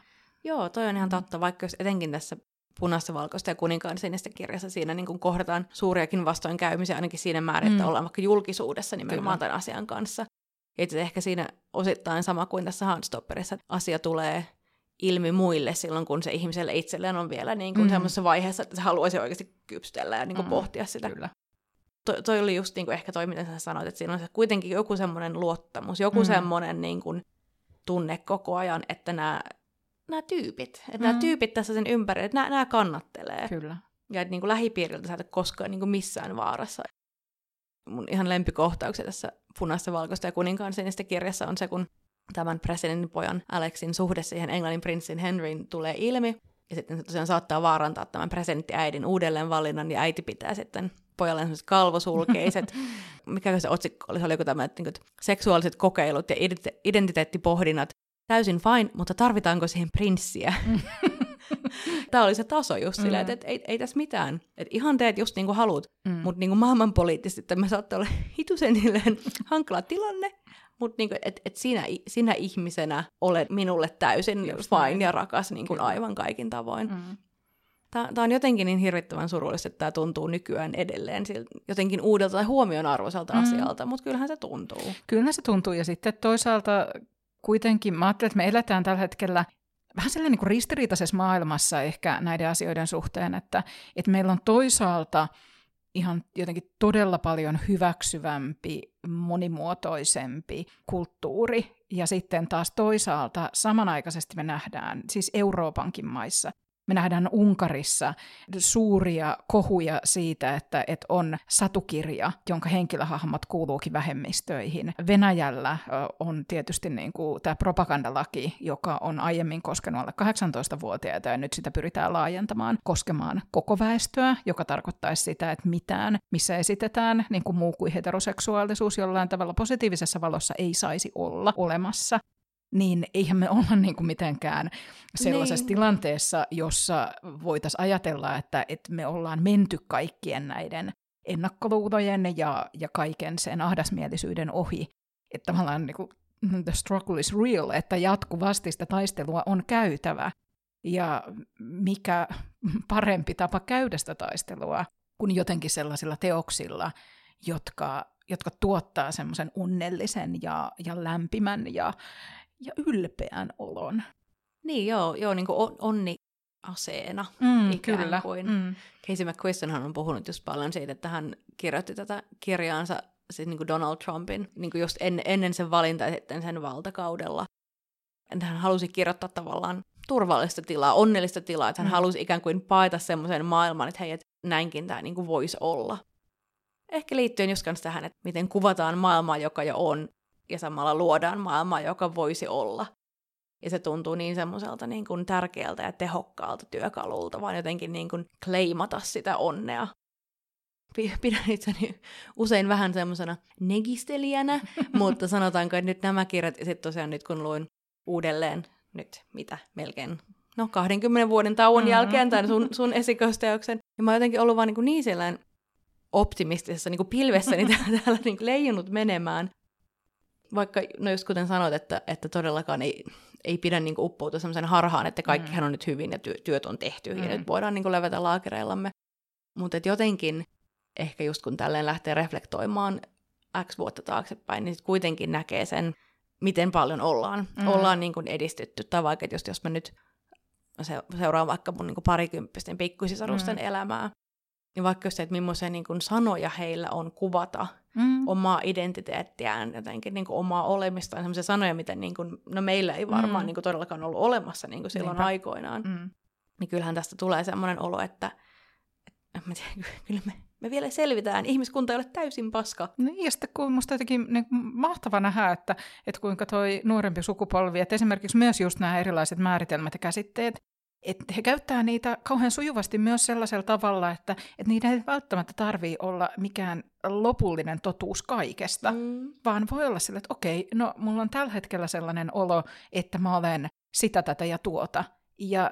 Joo, toi on ihan totta, vaikka jos etenkin tässä punaista, valkoista ja kuninkaan sinistä kirjassa siinä niin kuin kohdataan suuriakin vastoinkäymisiä ainakin siinä määrin, että mm. ollaan vaikka julkisuudessa nimenomaan Kyllä. tämän asian kanssa. Ja ehkä siinä osittain sama kuin tässä Handstopperissa, että asia tulee ilmi muille silloin, kun se ihmiselle itselleen on vielä niin kuin mm. semmoisessa vaiheessa, että se haluaisi oikeasti kypsytellä ja niin kuin mm. pohtia sitä. Kyllä to, toi oli just niin kuin ehkä toi, mitä sä sanoit, että siinä on se kuitenkin joku semmoinen luottamus, joku mm. semmoinen niin kuin tunne koko ajan, että nämä, nämä tyypit, että mm. nämä tyypit tässä sen ympärillä, että nämä, nämä kannattelee. Kyllä. Ja että niin kuin lähipiiriltä sä et koskaan niin kuin missään vaarassa. Mun ihan lempikohtauksia tässä punaista, valkoista ja kuninkaan sinistä kirjassa on se, kun tämän presidentin pojan Alexin suhde siihen Englannin prinssin Henryin tulee ilmi. Ja sitten se tosiaan saattaa vaarantaa tämän presidenttiäidin uudelleen valinnan, ja äiti pitää sitten pojalle sellaiset kalvosulkeiset, mikä se otsikko oli, se oli joku tämä, että, niin, seksuaaliset kokeilut ja identiteettipohdinnat, täysin fine, mutta tarvitaanko siihen prinssiä? Tämä oli se taso just silleen, mm. että, että ei, ei tässä mitään. Että ihan teet just niin kuin haluat, mm. mutta niin kuin maailmanpoliittisesti tämä saattaa olla hitusen hankala tilanne, mutta niin että et sinä, sinä ihmisenä olet minulle täysin just fine näin. ja rakas niin kuin aivan kaikin tavoin. Mm. Tämä on jotenkin niin hirvittävän surullista, että tämä tuntuu nykyään edelleen siltä, jotenkin uudelta tai huomionarvoiselta mm. asialta, mutta kyllähän se tuntuu. Kyllä se tuntuu, ja sitten toisaalta kuitenkin, mä ajattelen, että me eletään tällä hetkellä vähän sellainen niin kuin ristiriitaisessa maailmassa ehkä näiden asioiden suhteen, että, että meillä on toisaalta ihan jotenkin todella paljon hyväksyvämpi, monimuotoisempi kulttuuri, ja sitten taas toisaalta samanaikaisesti me nähdään, siis Euroopankin maissa, me nähdään Unkarissa suuria kohuja siitä, että, että on satukirja, jonka henkilöhahmot kuuluukin vähemmistöihin. Venäjällä on tietysti niin kuin tämä propagandalaki, joka on aiemmin koskenut alle 18-vuotiaita ja nyt sitä pyritään laajentamaan koskemaan koko väestöä, joka tarkoittaisi sitä, että mitään, missä esitetään niin kuin muu kuin heteroseksuaalisuus jollain tavalla positiivisessa valossa ei saisi olla olemassa niin eihän me olla niin kuin mitenkään sellaisessa niin. tilanteessa, jossa voitaisiin ajatella, että, että me ollaan menty kaikkien näiden ennakkoluulojen ja, ja kaiken sen ahdasmielisyyden ohi. Että tavallaan niin kuin, the struggle is real, että jatkuvasti sitä taistelua on käytävä. Ja mikä parempi tapa käydä sitä taistelua kuin jotenkin sellaisilla teoksilla, jotka, jotka tuottaa semmoisen onnellisen ja, ja lämpimän ja, ja ylpeän olon. Niin joo, joo niin kuin onni aseena mm, ikään kyllä. kuin. Mm. Casey McQuistonhan on puhunut just paljon siitä, että hän kirjoitti tätä kirjaansa siis niin kuin Donald Trumpin niin kuin just en, ennen sen valinta ja sitten sen valtakaudella. Hän halusi kirjoittaa tavallaan turvallista tilaa, onnellista tilaa, että hän mm. halusi ikään kuin paeta semmoisen maailman, että hei, että näinkin tämä niin kuin voisi olla. Ehkä liittyen just tähän, että miten kuvataan maailmaa, joka jo on, ja samalla luodaan maailmaa, joka voisi olla. Ja se tuntuu niin semmoiselta niin kuin tärkeältä ja tehokkaalta työkalulta, vaan jotenkin niin kuin kleimata sitä onnea. Pidän itseni usein vähän semmoisena negistelijänä, mutta sanotaanko, että nyt nämä kirjat, ja sitten tosiaan nyt kun luin uudelleen, nyt mitä, melkein no 20 vuoden tauon mm-hmm. jälkeen tämän sun, sun esikoisteoksen, niin mä oon jotenkin ollut vaan niin, niin sellainen optimistisessa niin kuin pilvessäni täällä niin leijunut menemään, vaikka, no just kuten sanoit, että, että todellakaan ei, ei pidä niin uppoutua sellaisen harhaan, että kaikkihan on nyt hyvin ja ty- työt on tehty mm. ja nyt voidaan niin levätä laakereillamme. Mutta jotenkin ehkä just kun tälleen lähtee reflektoimaan X vuotta taaksepäin, niin kuitenkin näkee sen, miten paljon ollaan, mm. ollaan niin kuin edistytty. Tai vaikka, että just jos mä nyt seuraan vaikka mun niin kuin parikymppisten pikkusisarusten mm. elämää, niin vaikka se, että millaisia niin kuin sanoja heillä on kuvata mm. omaa identiteettiään, jotenkin niin kuin omaa olemistaan, sellaisia sanoja, mitä niin kuin, no meillä ei varmaan mm. niin kuin todellakaan ollut olemassa niin kuin silloin Niinpä. aikoinaan. Mm. Niin kyllähän tästä tulee sellainen olo, että, että mä tiedän, kyllä me, me vielä selvitään, ihmiskunta ei ole täysin paska. Niin, ja sitten kun musta jotenkin niin mahtava nähdä, että, että kuinka toi nuorempi sukupolvi, että esimerkiksi myös just nämä erilaiset määritelmät ja käsitteet, että he käyttää niitä kauhean sujuvasti myös sellaisella tavalla, että, että niiden ei välttämättä tarvii olla mikään lopullinen totuus kaikesta, mm. vaan voi olla sille, että okei, no mulla on tällä hetkellä sellainen olo, että mä olen sitä, tätä ja tuota. Ja,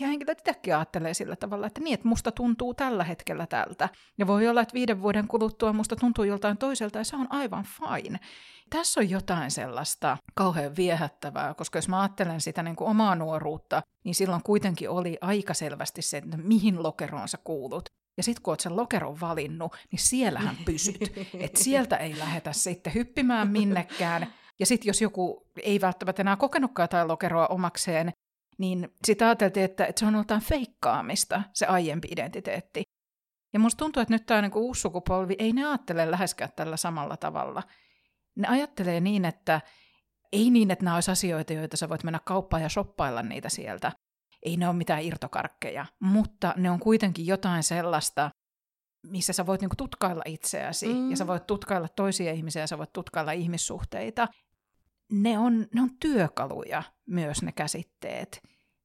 ja henkilöt itsekin ajattelee sillä tavalla, että niin, että musta tuntuu tällä hetkellä tältä. Ja voi olla, että viiden vuoden kuluttua musta tuntuu joltain toiselta, ja se on aivan fine. Tässä on jotain sellaista kauhean viehättävää, koska jos mä ajattelen sitä niin kuin omaa nuoruutta, niin silloin kuitenkin oli aika selvästi se, että mihin lokeroon sä kuulut. Ja sitten kun oot sen lokeron valinnut, niin siellähän pysyt. että sieltä ei lähetä sitten hyppimään minnekään. Ja sitten jos joku ei välttämättä enää kokenutkaan jotain lokeroa omakseen, niin sitä ajateltiin, että, että se on jotain feikkaamista, se aiempi identiteetti. Ja musta tuntuu, että nyt tämä niinku uusi sukupolvi ei ne ajattele läheskään tällä samalla tavalla ne ajattelee niin, että ei niin, että nämä olisi asioita, joita sä voit mennä kauppaan ja shoppailla niitä sieltä. Ei ne ole mitään irtokarkkeja, mutta ne on kuitenkin jotain sellaista, missä sä voit niinku tutkailla itseäsi, mm. ja sä voit tutkailla toisia ihmisiä, ja sä voit tutkailla ihmissuhteita. Ne on, ne on työkaluja myös ne käsitteet.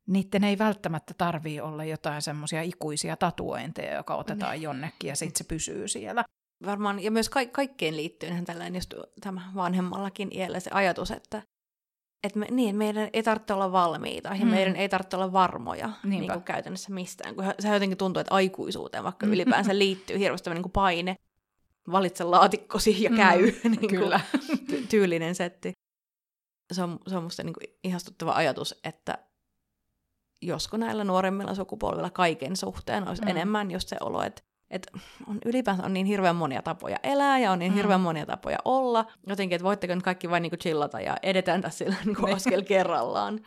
Niiden ei välttämättä tarvii olla jotain semmoisia ikuisia tatuointeja, joka otetaan ne. jonnekin ja sitten se pysyy siellä varmaan, ja myös ka- kaikkeen liittyen tällainen just tämä vanhemmallakin iällä se ajatus, että et me, niin, meidän ei tarvitse olla valmiita ja mm. meidän ei tarvitse olla varmoja niin kuin käytännössä mistään. Kun se jotenkin tuntuu, että aikuisuuteen vaikka mm. ylipäänsä liittyy hirveästi niin kuin paine, valitse laatikkosi ja mm, käy, mm, niin kyllä. Ty- tyylinen setti. Se on, se on musta niin kuin ihastuttava ajatus, että josko näillä nuoremmilla sukupolvilla kaiken suhteen olisi mm. enemmän just se olo, että että on ylipäänsä on niin hirveän monia tapoja elää ja on niin mm. hirveän monia tapoja olla. Jotenkin, että voitteko nyt kaikki vain niinku chillata ja edetään tässä sillä niinku niin. askel kerrallaan.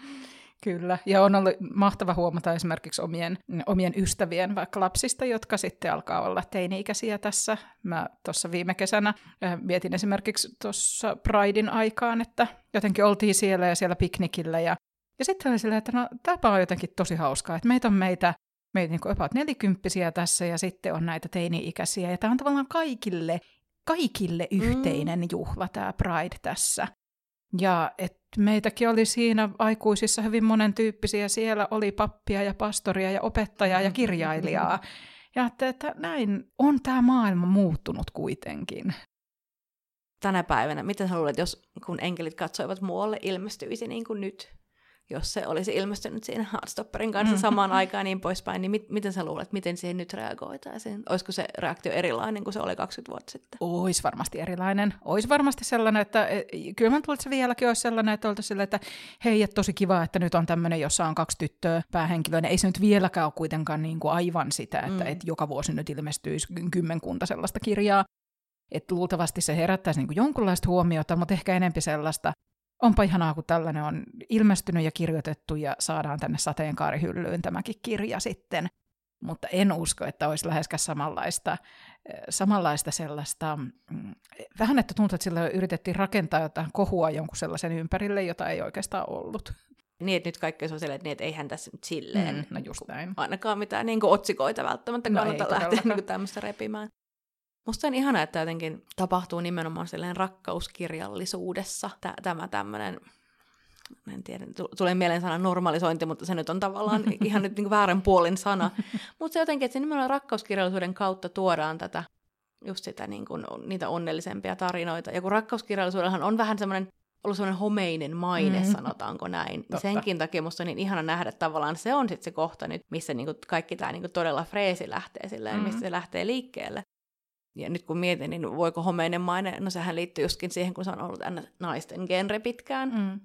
Kyllä, ja on ollut mahtava huomata esimerkiksi omien, omien ystävien vaikka lapsista, jotka sitten alkaa olla teini-ikäisiä tässä. Mä tuossa viime kesänä äh, mietin esimerkiksi tuossa Pridein aikaan, että jotenkin oltiin siellä ja siellä piknikillä ja ja sitten oli silleen, että no tämä on jotenkin tosi hauskaa, että meitä on meitä meitä niin about nelikymppisiä tässä ja sitten on näitä teini-ikäisiä. Ja tämä on tavallaan kaikille, kaikille mm. yhteinen mm. juhla, tämä Pride tässä. Ja et meitäkin oli siinä aikuisissa hyvin monen tyyppisiä. Siellä oli pappia ja pastoria ja opettajaa ja kirjailijaa. Ja että näin on tämä maailma muuttunut kuitenkin. Tänä päivänä, miten luulet, jos kun enkelit katsoivat muualle, ilmestyisi niin kuin nyt jos se olisi ilmestynyt siinä Hardstopperin kanssa mm. samaan aikaan niin poispäin, niin mit, miten sä luulet, miten siihen nyt reagoitaisiin? Olisiko se reaktio erilainen kuin se oli 20 vuotta sitten? Ois varmasti erilainen. Ois varmasti sellainen, että e, kyllä mä että se vieläkin olisi sellainen, että oltaisiin että hei, että tosi kiva, että nyt on tämmöinen, jossa on kaksi tyttöä päähenkilöä. Ei se nyt vieläkään ole kuitenkaan niin kuin aivan sitä, että, mm. että joka vuosi nyt ilmestyisi kymmenkunta sellaista kirjaa. Että luultavasti se herättäisi niin kuin jonkunlaista huomiota, mutta ehkä enempi sellaista, onpa ihanaa, kun tällainen on ilmestynyt ja kirjoitettu ja saadaan tänne sateenkaarihyllyyn tämäkin kirja sitten. Mutta en usko, että olisi läheskään samanlaista, eh, samanlaista sellaista, mm, vähän että tuntuu, että sillä yritettiin rakentaa jotain kohua jonkun sellaisen ympärille, jota ei oikeastaan ollut. Niin, että nyt kaikki on että, niin, että eihän tässä nyt silleen, mm, no just näin. ainakaan mitään niin otsikoita välttämättä no kannata lähteä niin tämmöistä repimään. Musta on ihana, että jotenkin tapahtuu nimenomaan silleen rakkauskirjallisuudessa tämä tämmöinen en tiedä, tulee mieleen sana normalisointi, mutta se nyt on tavallaan ihan nyt niin väärän puolin sana. Mutta se jotenkin, että se nimenomaan rakkauskirjallisuuden kautta tuodaan tätä, just sitä niin kuin, niitä onnellisempia tarinoita. Ja kun rakkauskirjallisuudellahan on vähän semmoinen ollut semmoinen homeinen maine, mm. sanotaanko näin. Totta. Senkin takia musta on niin ihana nähdä että tavallaan se on sitten se kohta nyt, missä niinku kaikki tämä niinku todella freesi lähtee silleen, mm. missä se lähtee liikkeelle. Ja nyt kun mietin, niin voiko homeinen maine, no sehän liittyy justkin siihen, kun se on ollut naisten genre pitkään. Mm.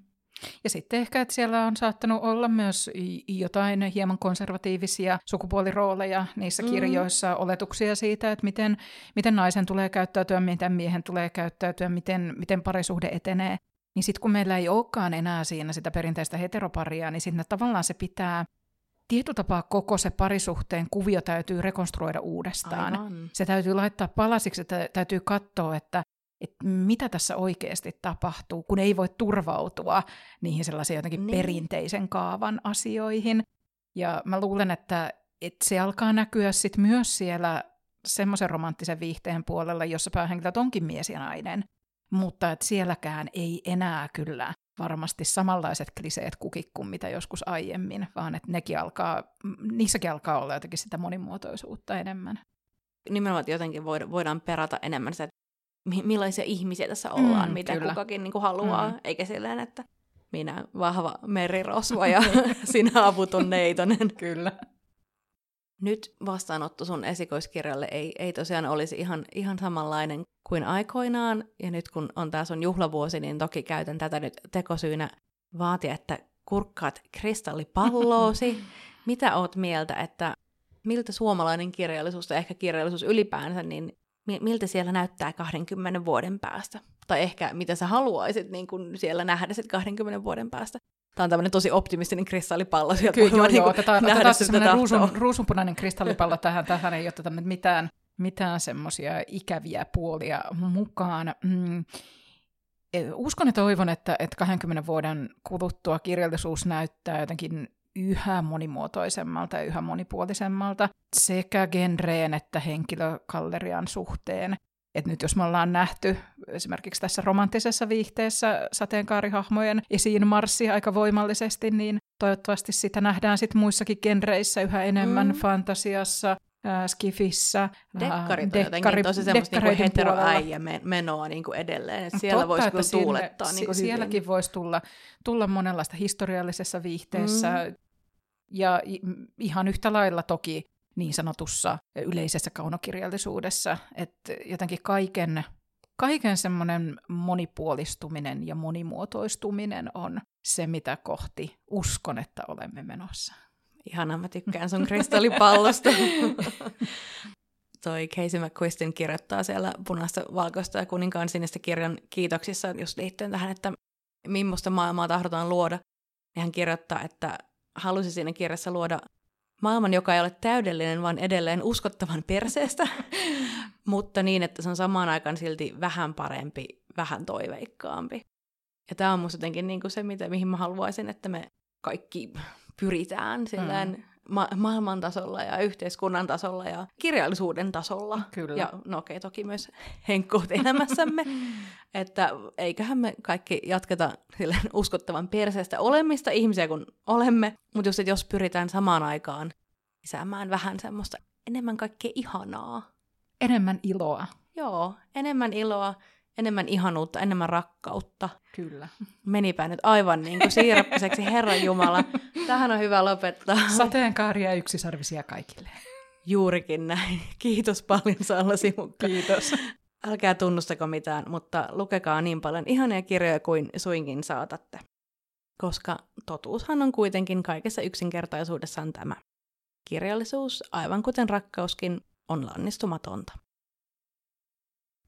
Ja sitten ehkä, että siellä on saattanut olla myös jotain hieman konservatiivisia sukupuolirooleja niissä mm. kirjoissa, oletuksia siitä, että miten, miten naisen tulee käyttäytyä, miten miehen tulee käyttäytyä, miten, miten parisuhde etenee. niin sitten kun meillä ei olekaan enää siinä sitä perinteistä heteroparia, niin sitten tavallaan se pitää tietyllä tapaa koko se parisuhteen kuvio täytyy rekonstruoida uudestaan. Aivan. Se täytyy laittaa palasiksi, että täytyy katsoa, että, että mitä tässä oikeasti tapahtuu, kun ei voi turvautua niihin sellaisiin jotenkin niin. perinteisen kaavan asioihin. Ja mä luulen, että, että se alkaa näkyä sit myös siellä semmoisen romanttisen viihteen puolella, jossa päähenkilöt onkin mies ja nainen. Mutta että sielläkään ei enää kyllä varmasti samanlaiset kliseet kuki kuin mitä joskus aiemmin, vaan että nekin alkaa, niissäkin alkaa olla jotenkin sitä monimuotoisuutta enemmän. Nimenomaan että jotenkin voidaan perata enemmän sitä, että millaisia ihmisiä tässä ollaan, mm, mitä kyllä. kukakin niin kuin haluaa, mm. eikä silleen, että minä vahva merirosva ja sinä avuton neitonen. Kyllä. Nyt vastaanotto sun esikoiskirjalle ei, ei tosiaan olisi ihan, ihan samanlainen kuin aikoinaan, ja nyt kun on taas on juhlavuosi, niin toki käytän tätä nyt tekosyynä vaatia, että kurkkaat kristallipalloosi. Mitä oot mieltä, että miltä suomalainen kirjallisuus tai ehkä kirjallisuus ylipäänsä, niin miltä siellä näyttää 20 vuoden päästä? Tai ehkä mitä sä haluaisit niin kun siellä nähdä sit 20 vuoden päästä? Tämä on tämmöinen tosi optimistinen kristallipallo. Kyllä, joo, niin joo, otetaan, otetaan se semmoinen ruusun, ruusunpunainen kristallipallo tähän. Tähän ei oteta mitään, mitään semmoisia ikäviä puolia mukaan. Mm. E, uskon ja toivon, että, että 20 vuoden kuluttua kirjallisuus näyttää jotenkin yhä monimuotoisemmalta ja yhä monipuolisemmalta sekä genreen että henkilökallerian suhteen. Et nyt jos me ollaan nähty esimerkiksi tässä romanttisessa viihteessä sateenkaarihahmojen esiin marssi aika voimallisesti, niin toivottavasti sitä nähdään sitten muissakin genreissä yhä enemmän mm. fantasiassa, äh, skifissä. Dekkarit on dekkari, tosi semmoista niinku heteroäijä menoa niinku edelleen. Et siellä voisi kyllä tuulettaa sinne, niinku Sielläkin voisi tulla, tulla monenlaista historiallisessa viihteessä. Mm. Ja ihan yhtä lailla toki niin sanotussa yleisessä kaunokirjallisuudessa, että jotenkin kaiken, kaiken semmoinen monipuolistuminen ja monimuotoistuminen on se, mitä kohti uskon, että olemme menossa. Ihana, mä tykkään sun kristallipallosta. Toi Casey McQuistin kirjoittaa siellä punaista, valkoista ja kuninkaan sinistä kirjan kiitoksissa just liittyen tähän, että millaista maailmaa tahdotaan luoda. Ja hän kirjoittaa, että halusi siinä kirjassa luoda maailman, joka ei ole täydellinen, vaan edelleen uskottavan perseestä, mutta niin, että se on samaan aikaan silti vähän parempi, vähän toiveikkaampi. Ja tämä on musta jotenkin niin kuin se, mitä, mihin mä haluaisin, että me kaikki pyritään silleen mm. Ma- maailman tasolla ja yhteiskunnan tasolla ja kirjallisuuden tasolla. Kyllä. Ja no okei, okay, toki myös henkkoot elämässämme. että eiköhän me kaikki jatketa silleen uskottavan perseestä olemista ihmisiä kun olemme, mutta just, että jos pyritään samaan aikaan lisäämään vähän semmoista enemmän kaikkea ihanaa. Enemmän iloa. Joo, enemmän iloa, enemmän ihanuutta, enemmän rakkautta. Kyllä. Menipä nyt aivan niin kuin siirappiseksi, Herran Jumala. Tähän on hyvä lopettaa. Sateenkaaria yksisarvisia kaikille. Juurikin näin. Kiitos paljon Salla Simukka. Kiitos. Älkää tunnustako mitään, mutta lukekaa niin paljon ihania kirjoja kuin suinkin saatatte. Koska totuushan on kuitenkin kaikessa yksinkertaisuudessaan tämä. Kirjallisuus, aivan kuten rakkauskin, on lannistumatonta.